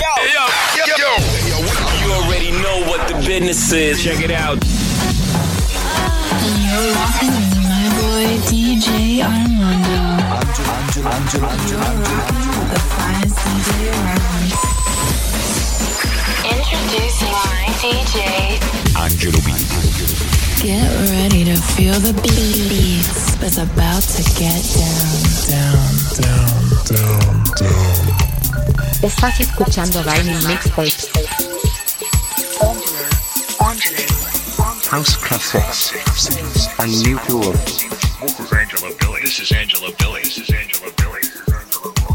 yo, yo, yo. You already know what the business is. Check it out. You're rocking with my boy DJ Armando. Angelo, Angelo, Angelo, Angelo. The finest DJ around. Introducing my DJ. Angelo B. Get ready to feel the beats. It's about to get down. Down, down, down, down. Estás escuchando Vinyl Mixtapes. House classics and new cool. This is Angelo Billy. This is Angelo Billy. This is Angelo Billy.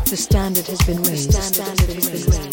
The standard has been raised. The standard has been raised.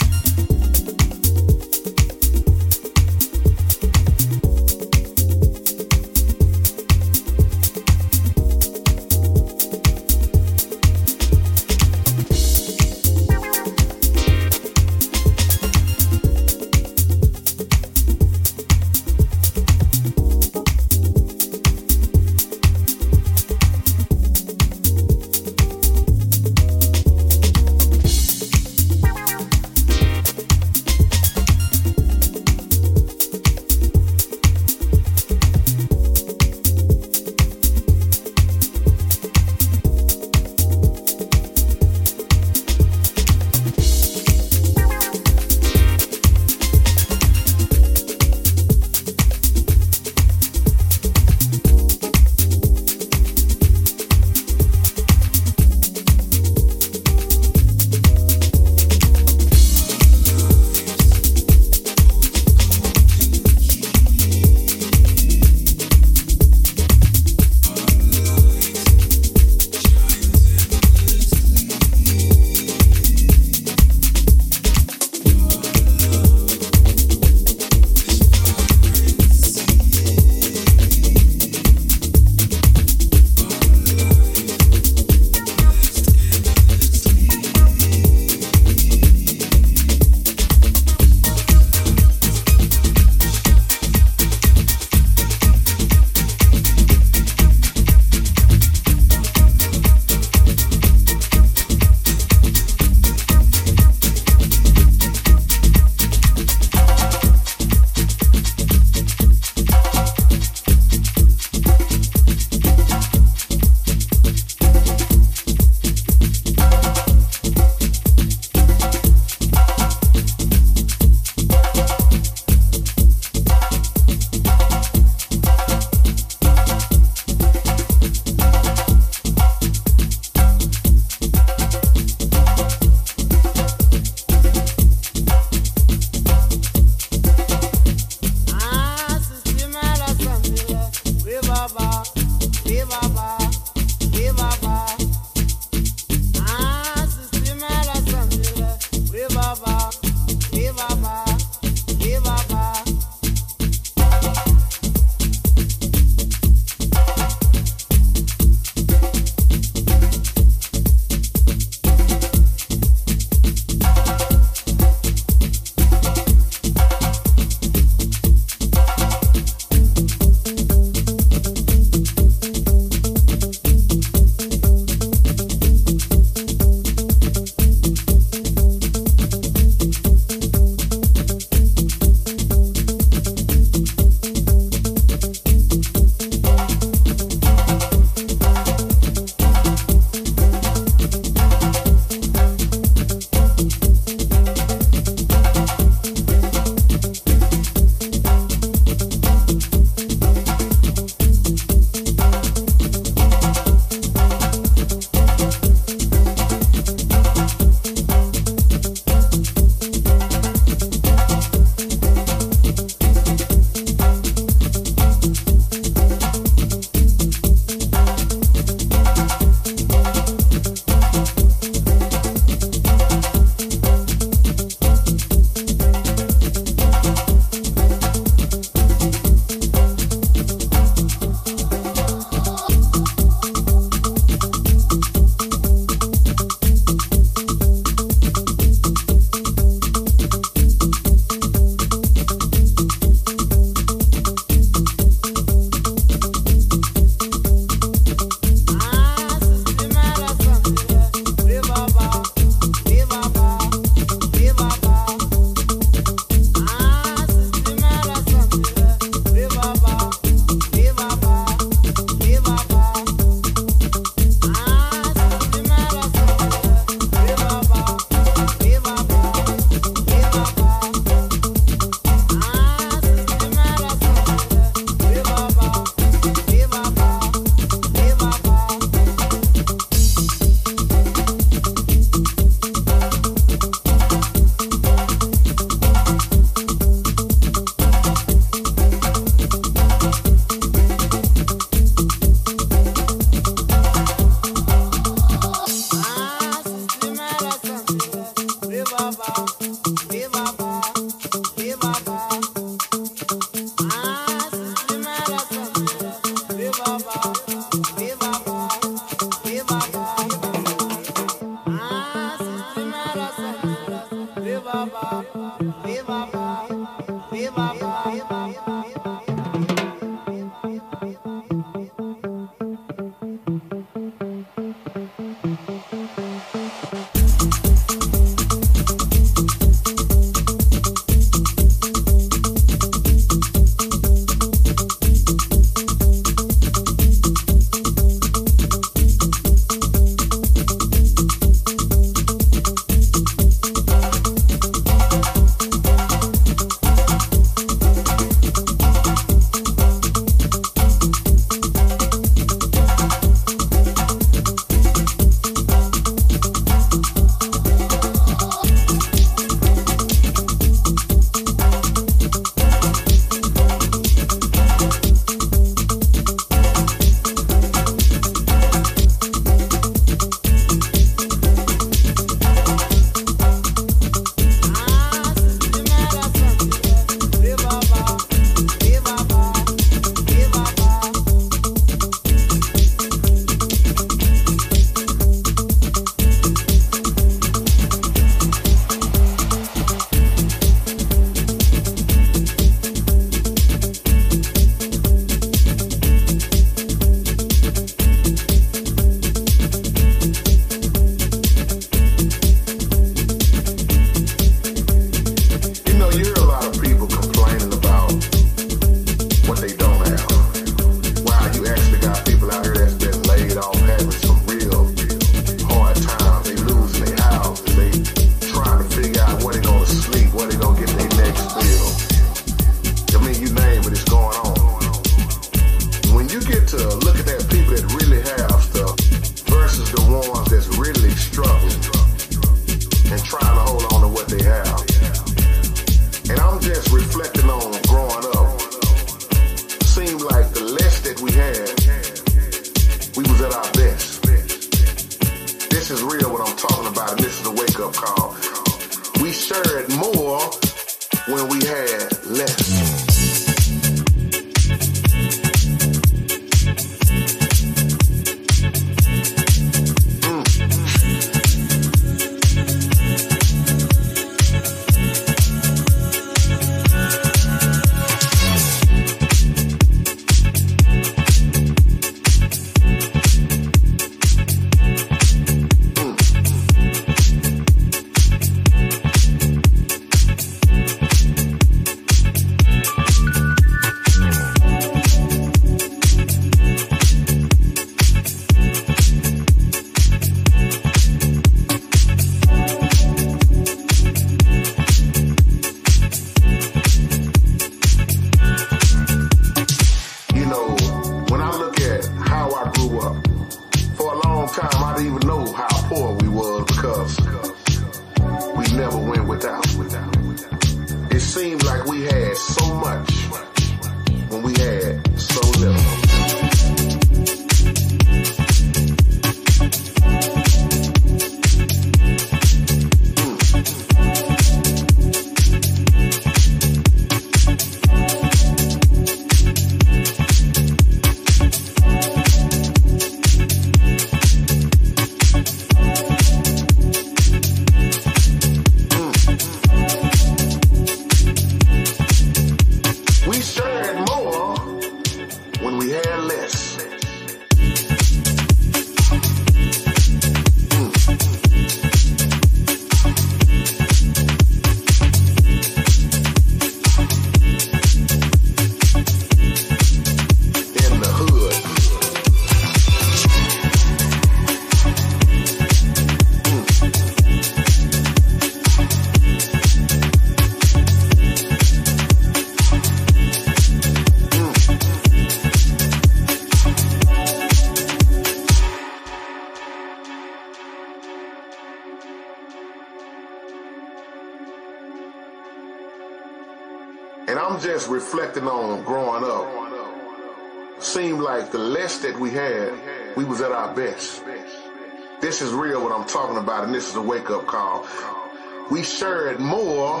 We shared more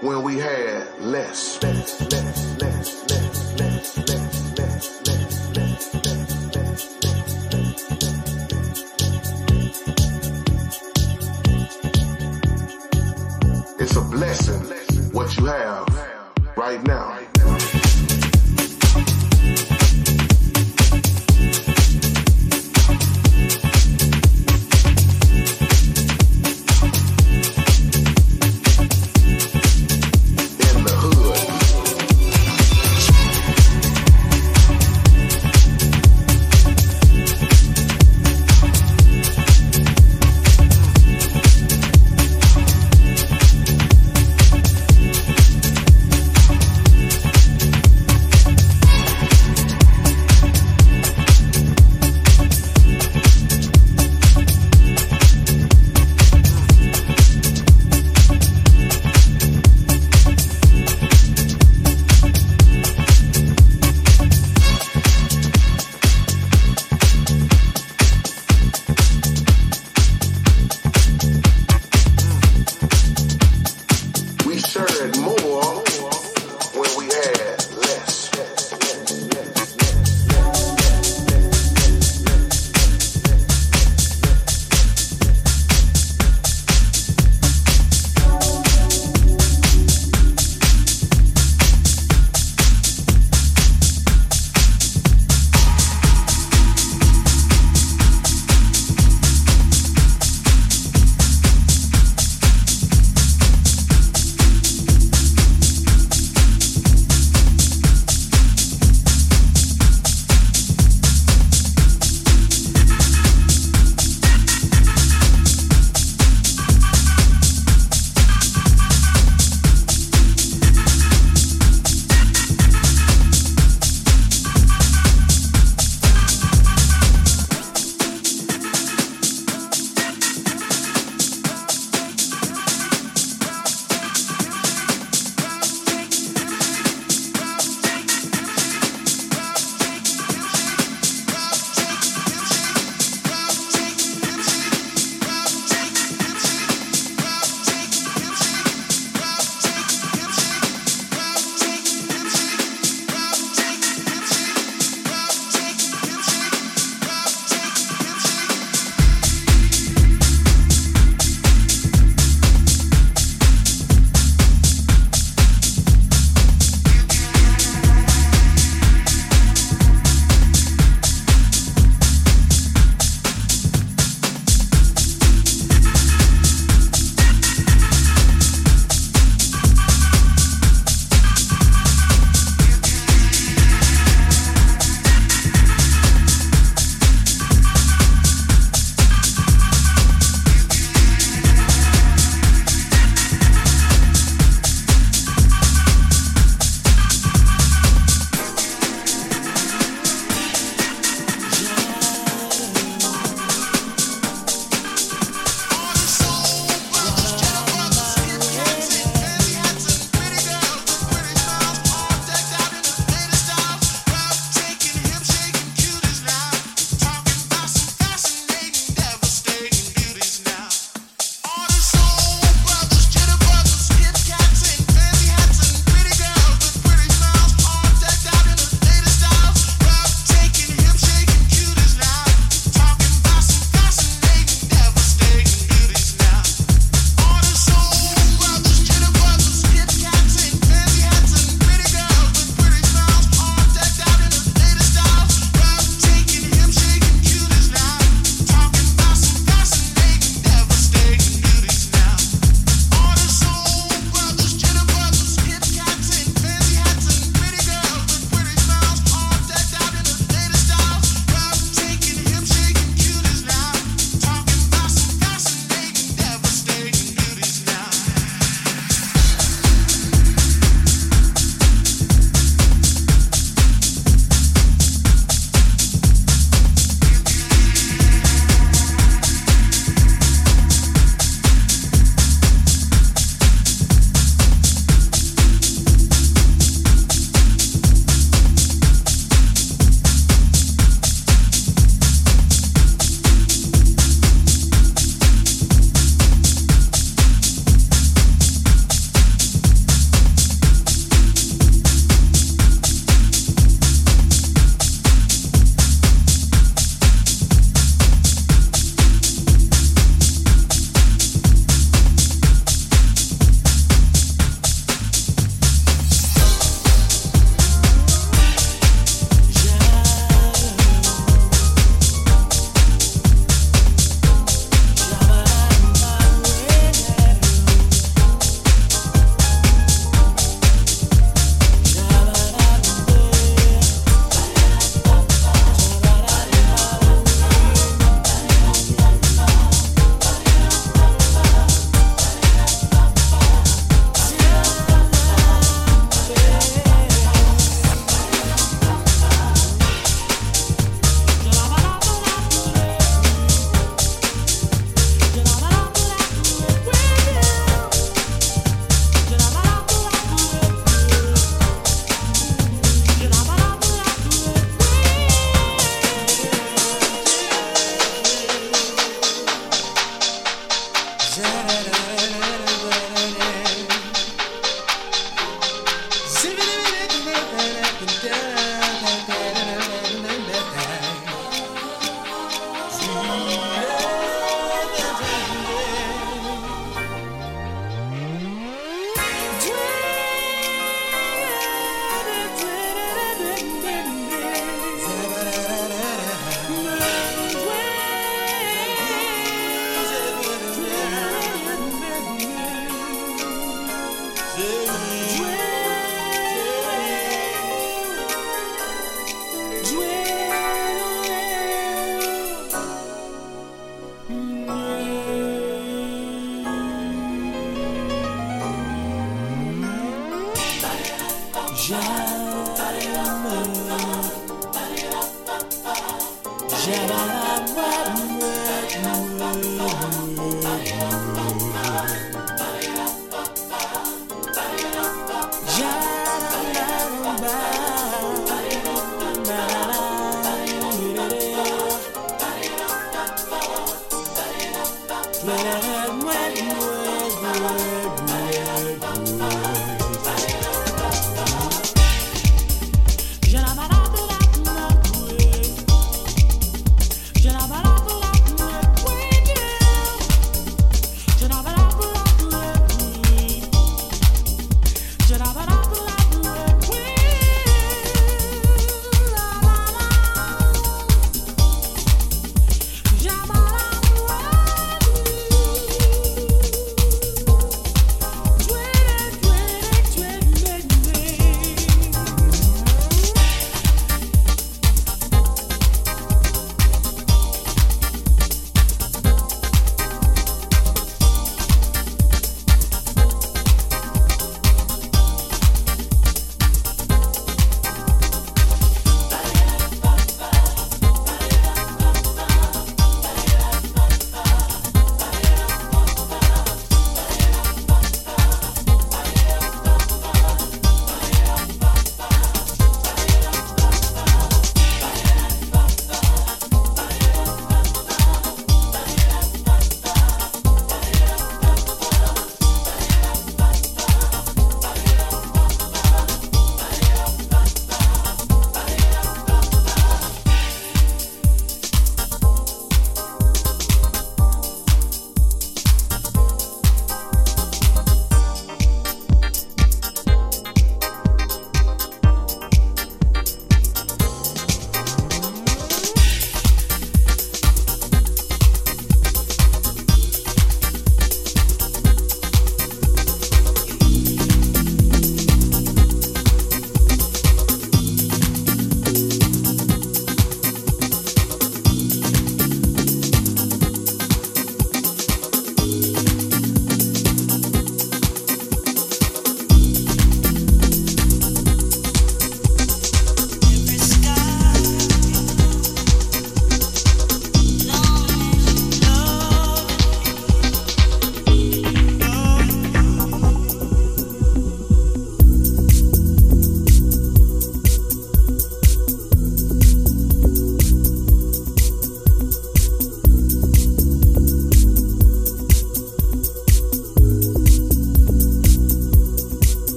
when we had less. less, less, less, less, less, less, less, less, less,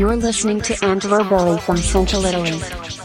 You're listening to Angelo Billy from Central Italy.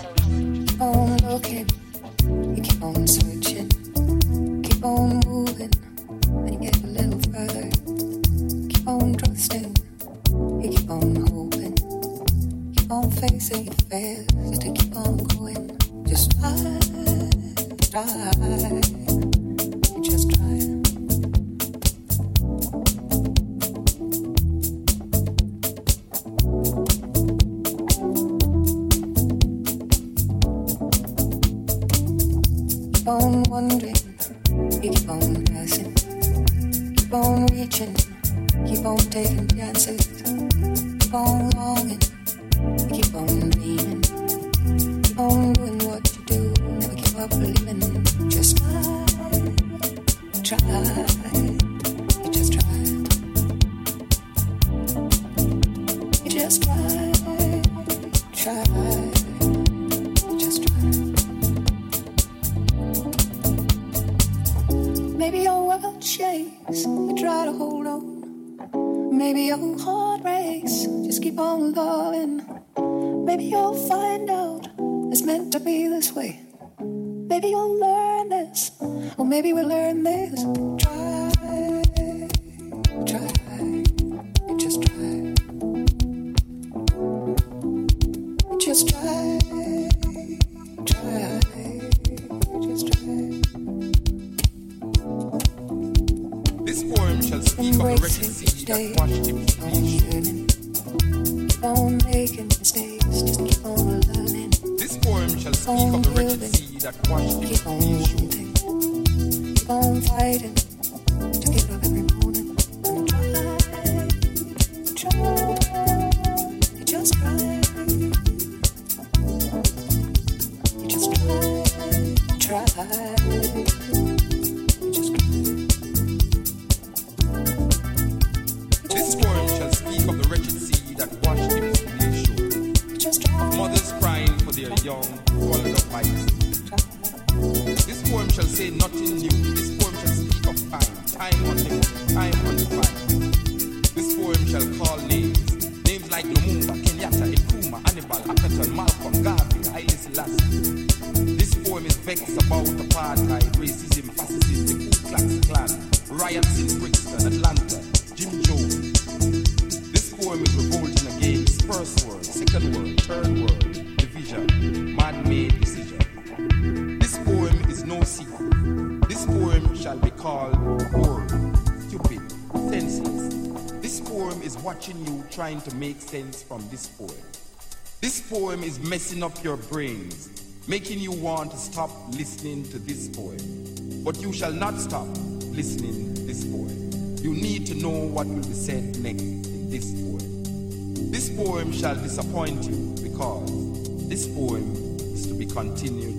trying to make sense from this poem. This poem is messing up your brains, making you want to stop listening to this poem. But you shall not stop listening to this poem. You need to know what will be said next in this poem. This poem shall disappoint you because this poem is to be continued.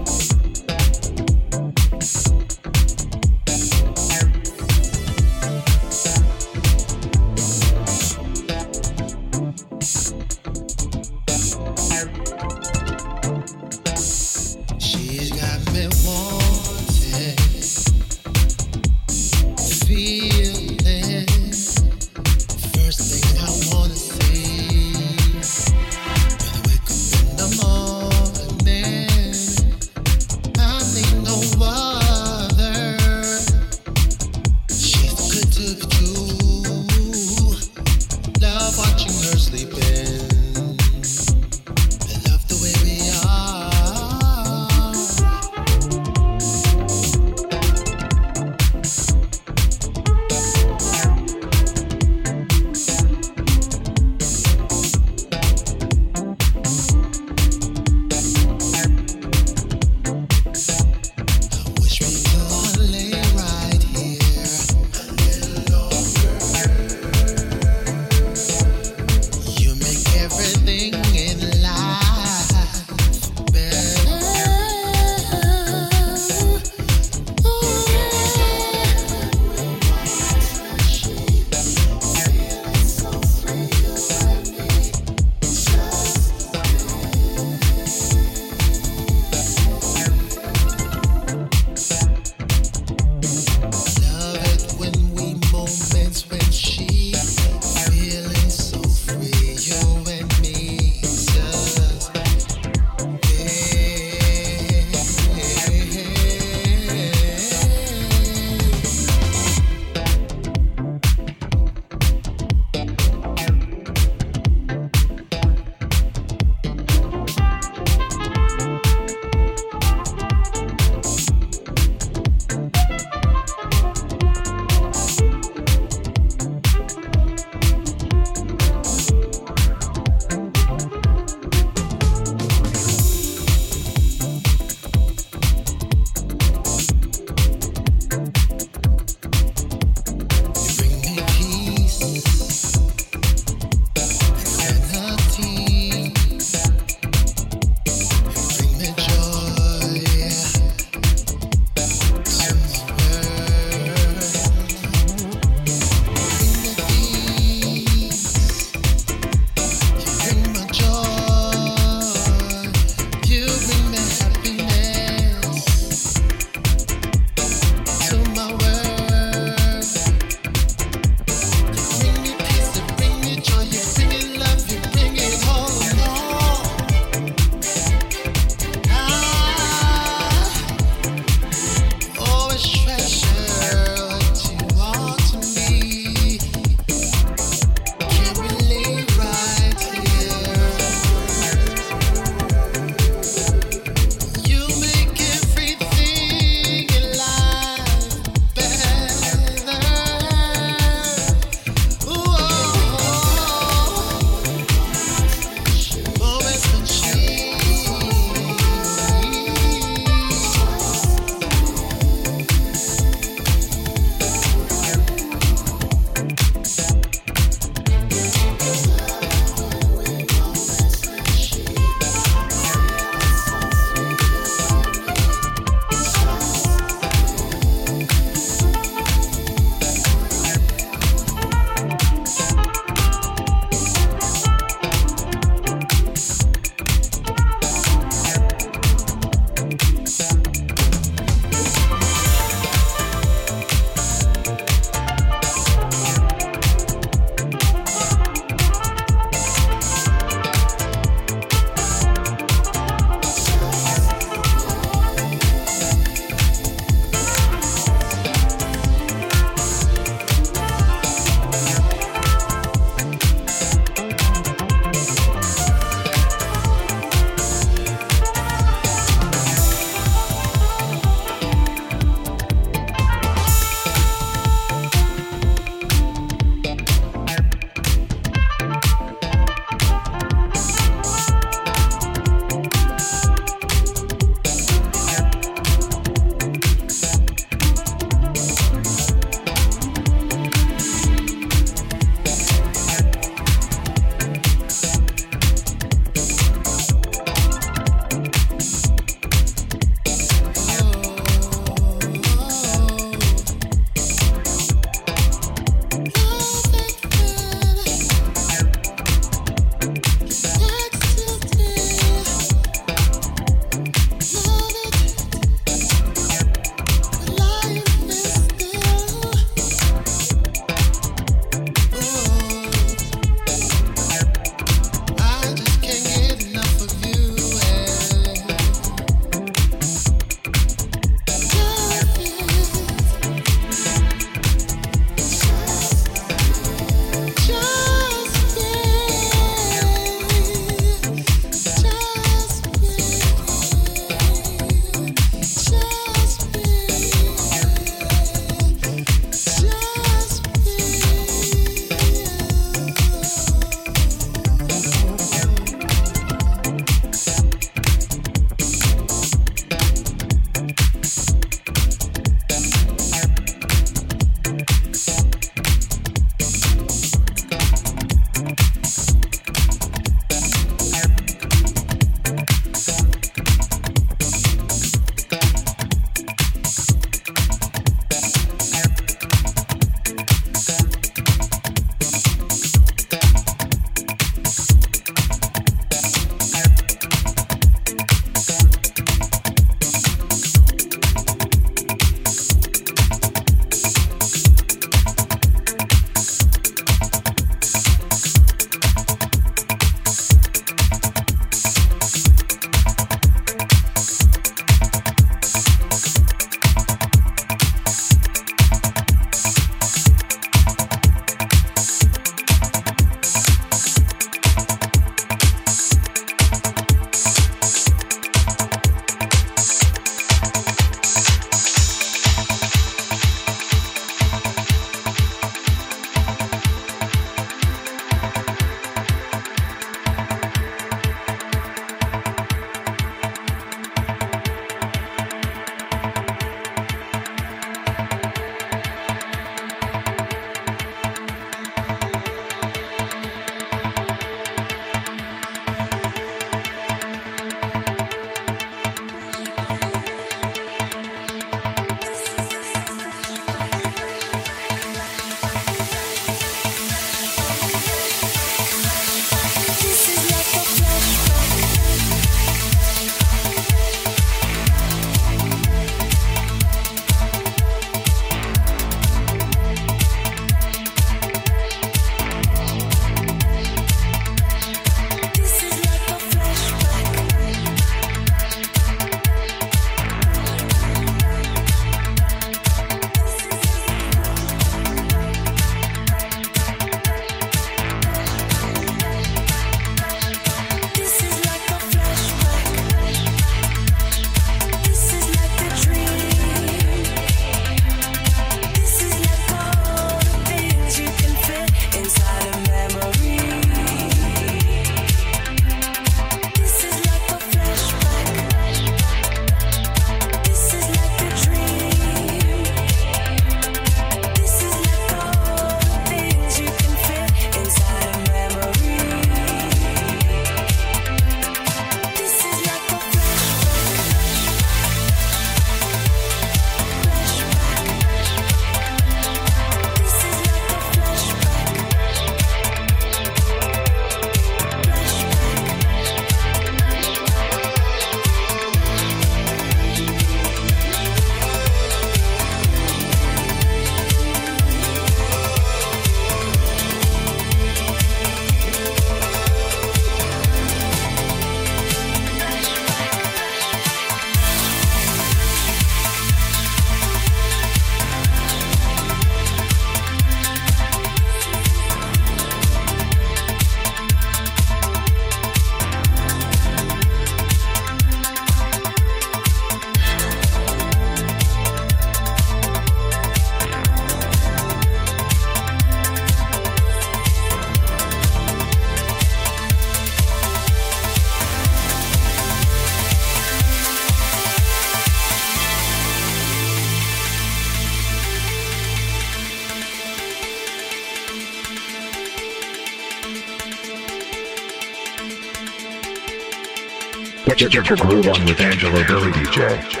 Get, your groove on with Angelo Billy DJ.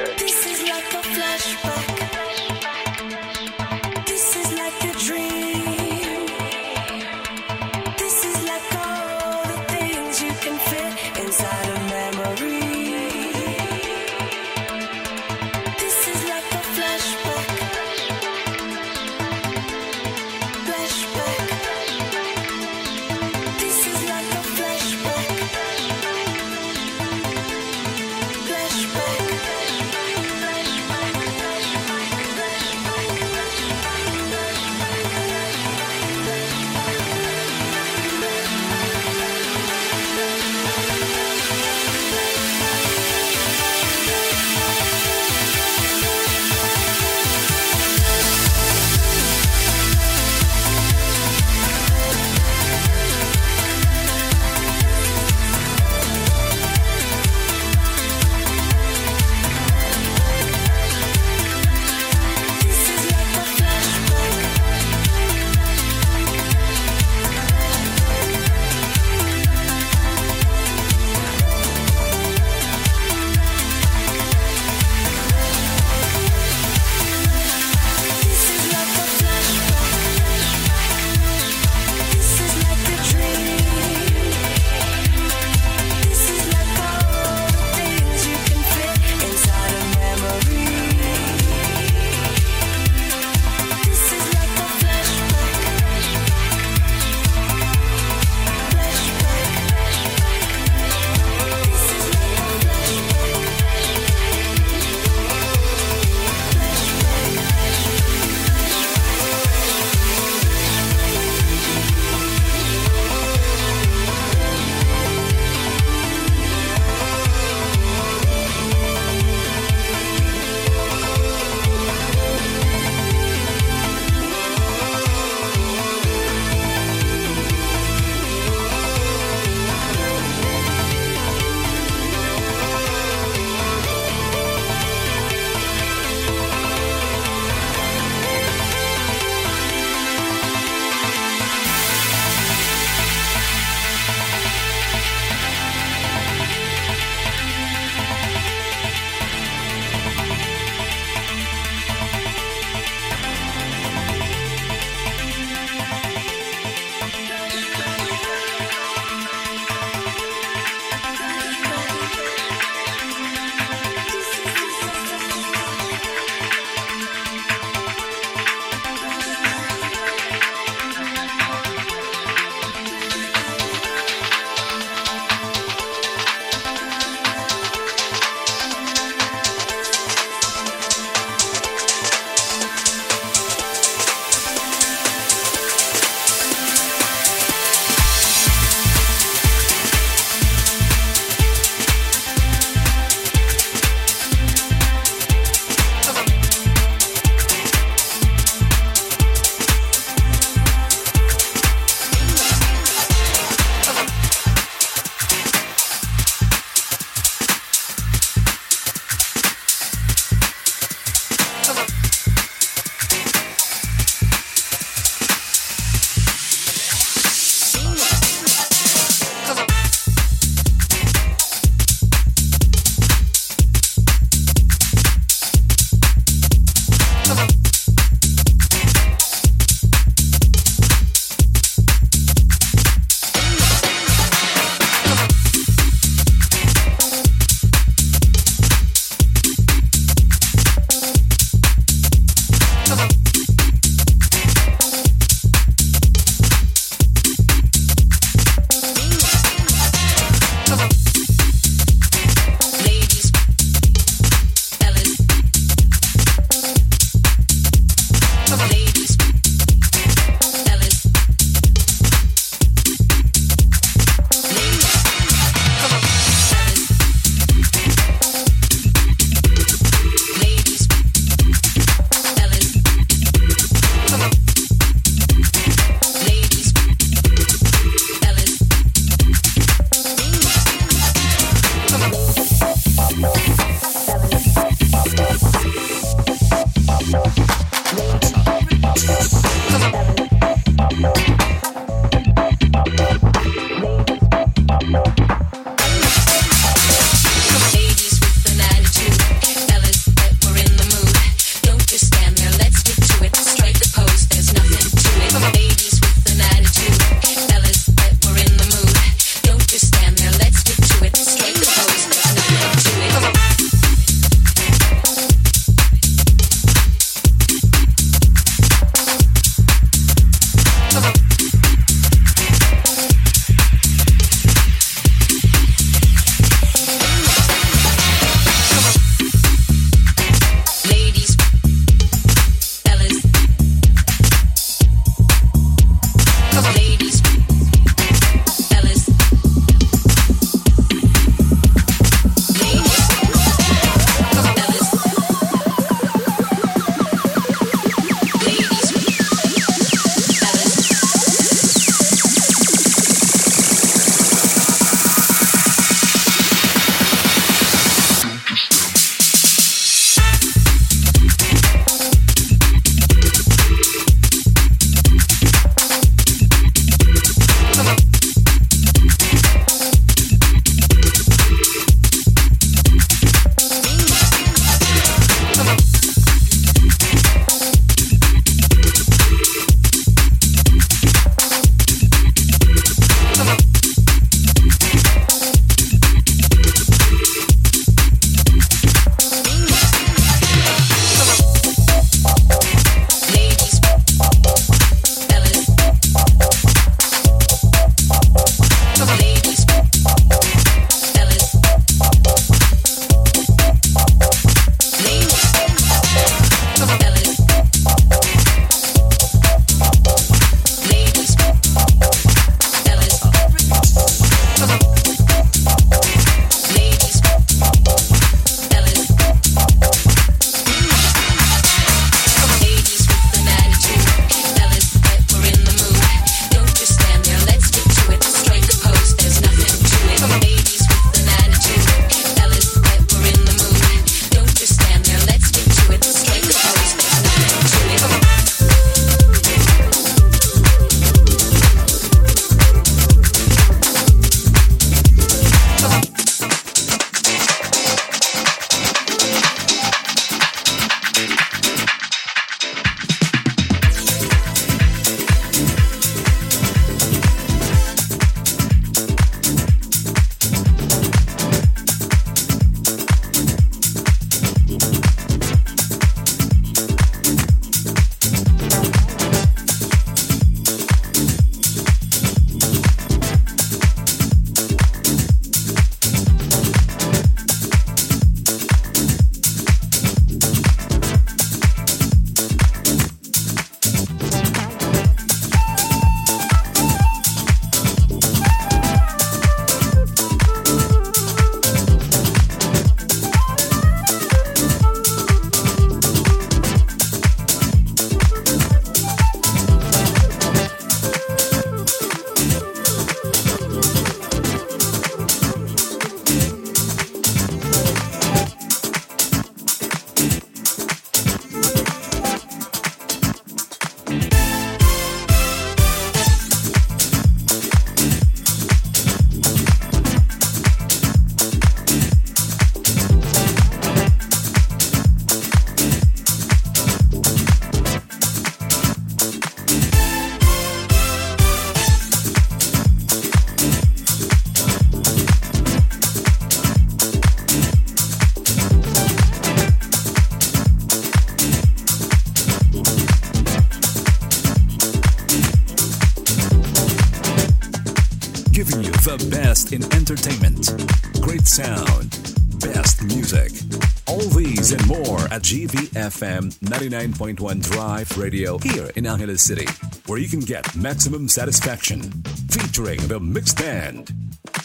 GVFM 99.1 Drive Radio here in Angeles City, where you can get maximum satisfaction featuring the mixed band.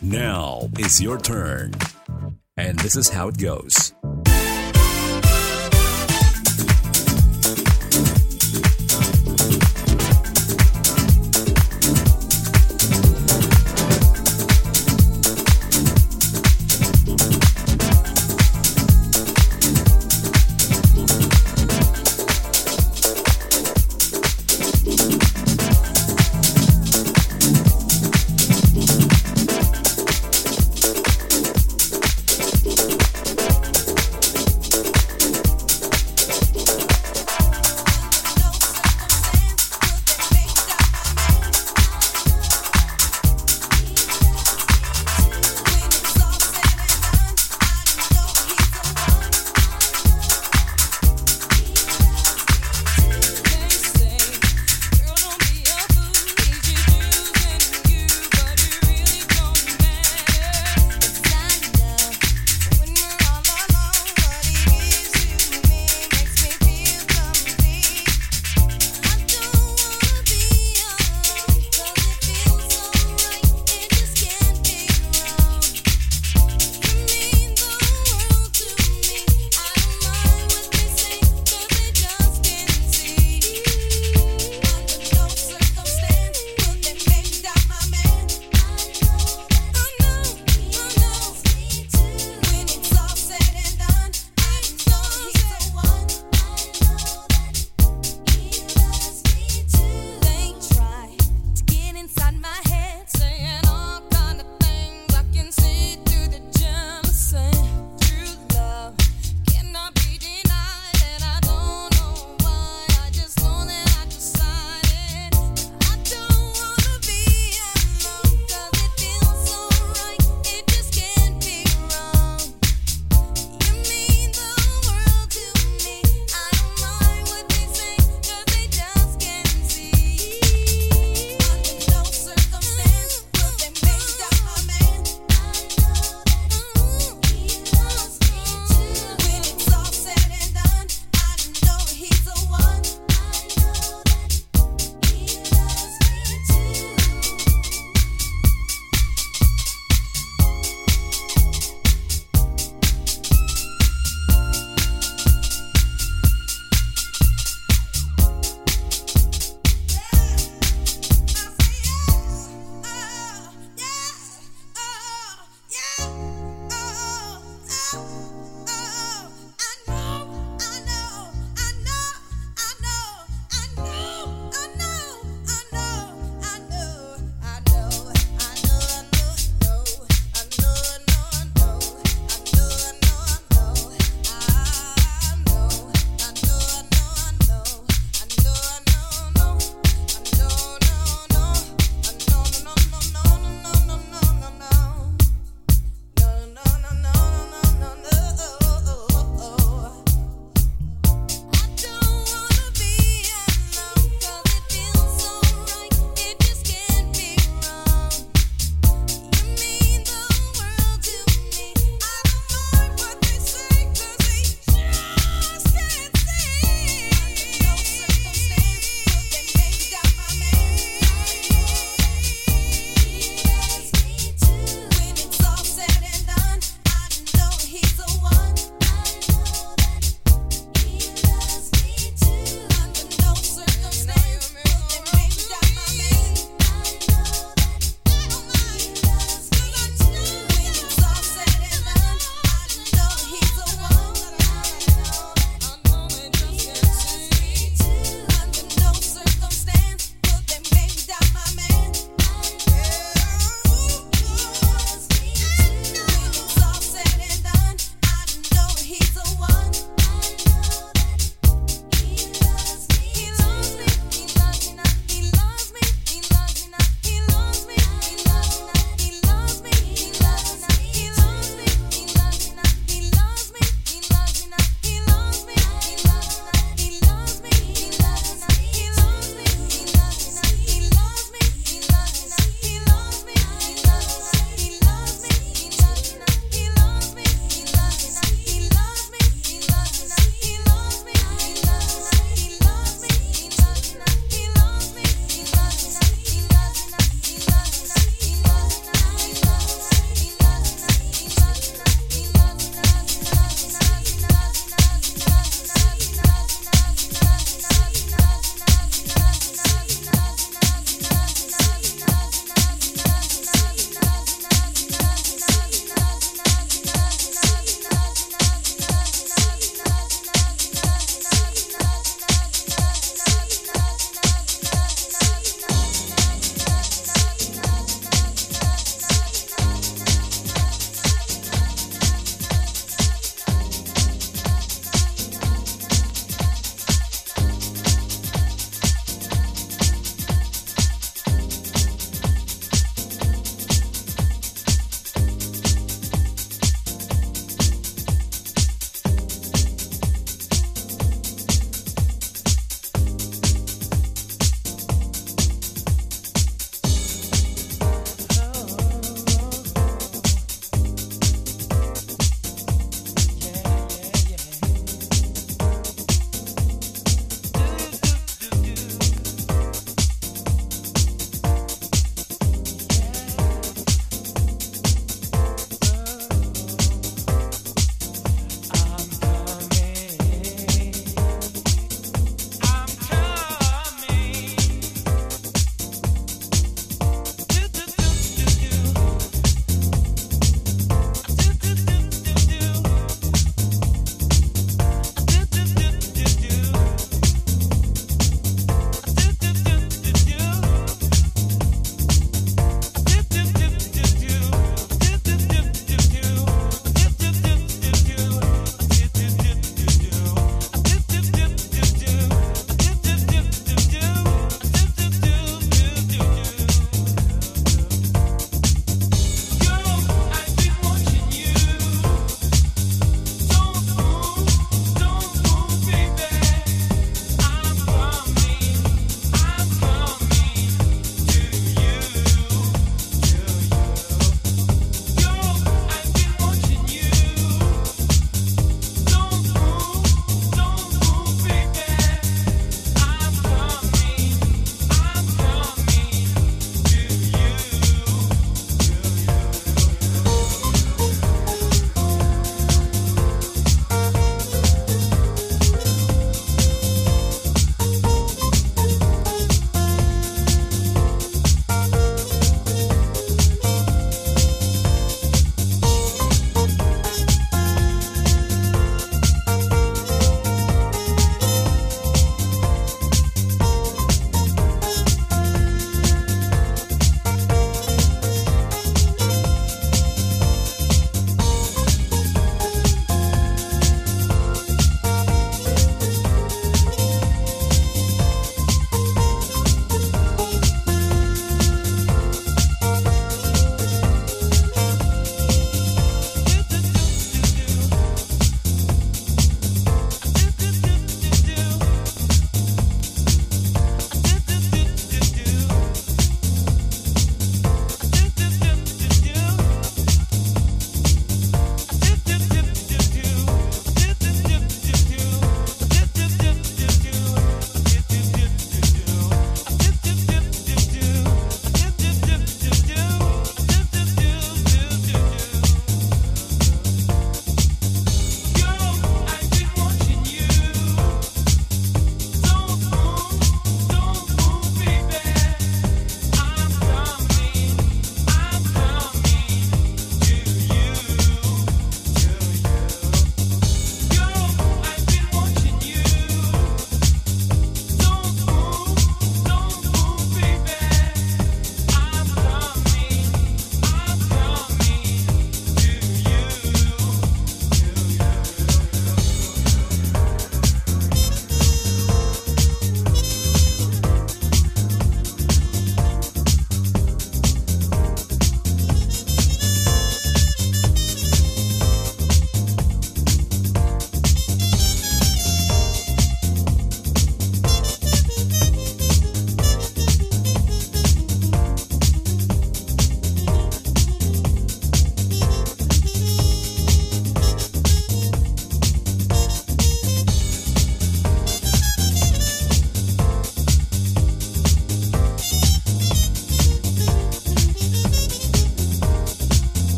Now is your turn. And this is how it goes.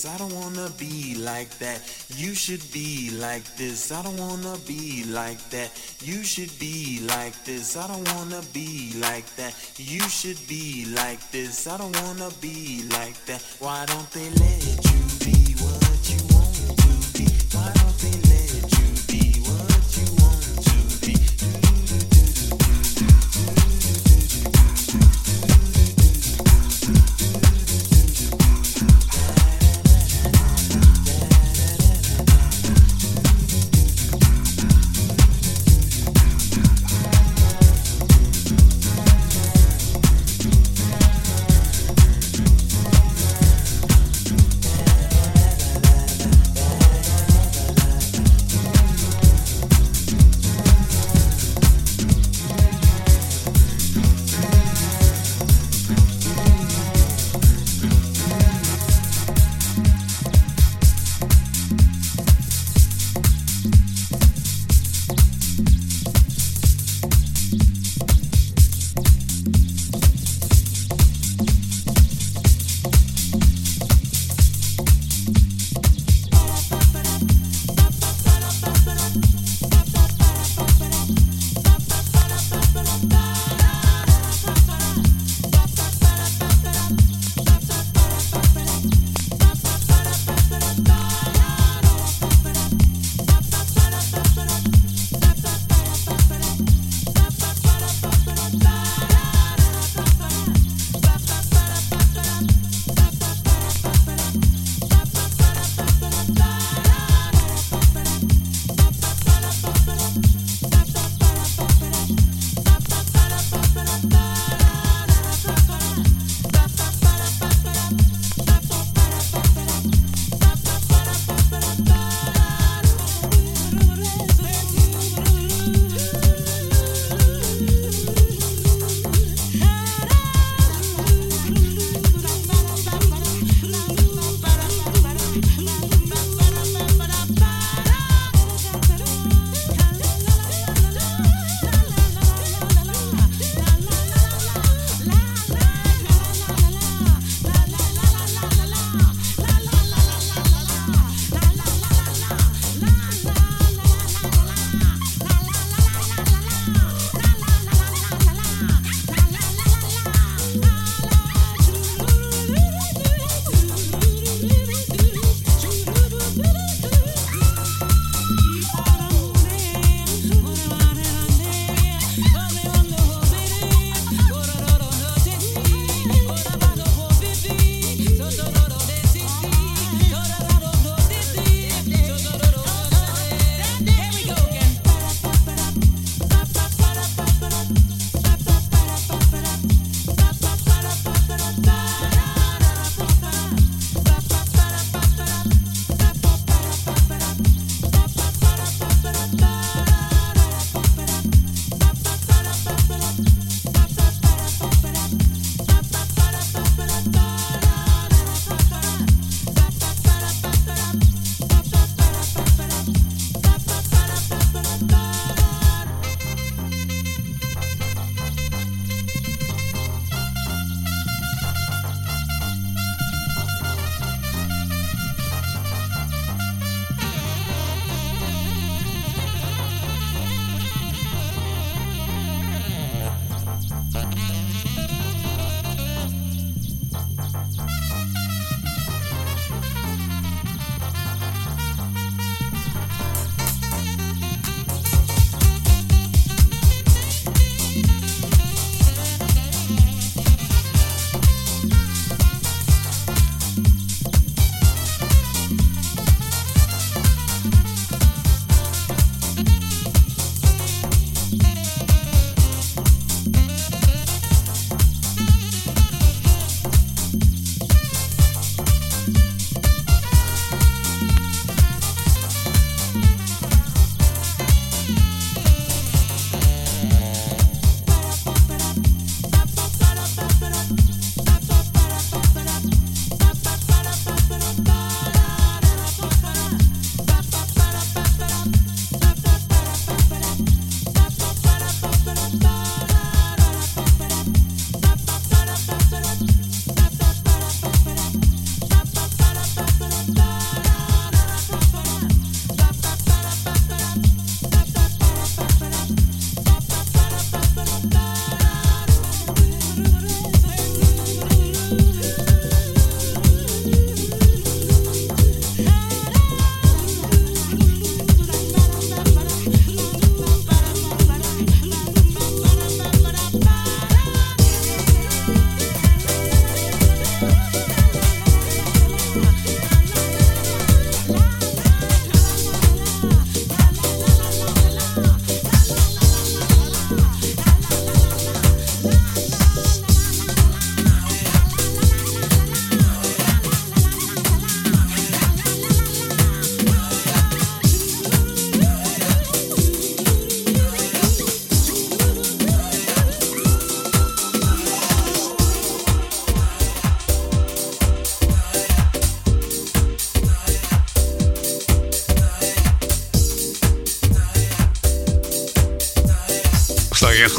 This. I don't wanna be like that. You should be like this. I don't wanna be like that. You should be like this. I don't wanna be like that. You should be like this. I don't wanna be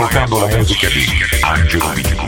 ascoltando la musica di Angelo Billy.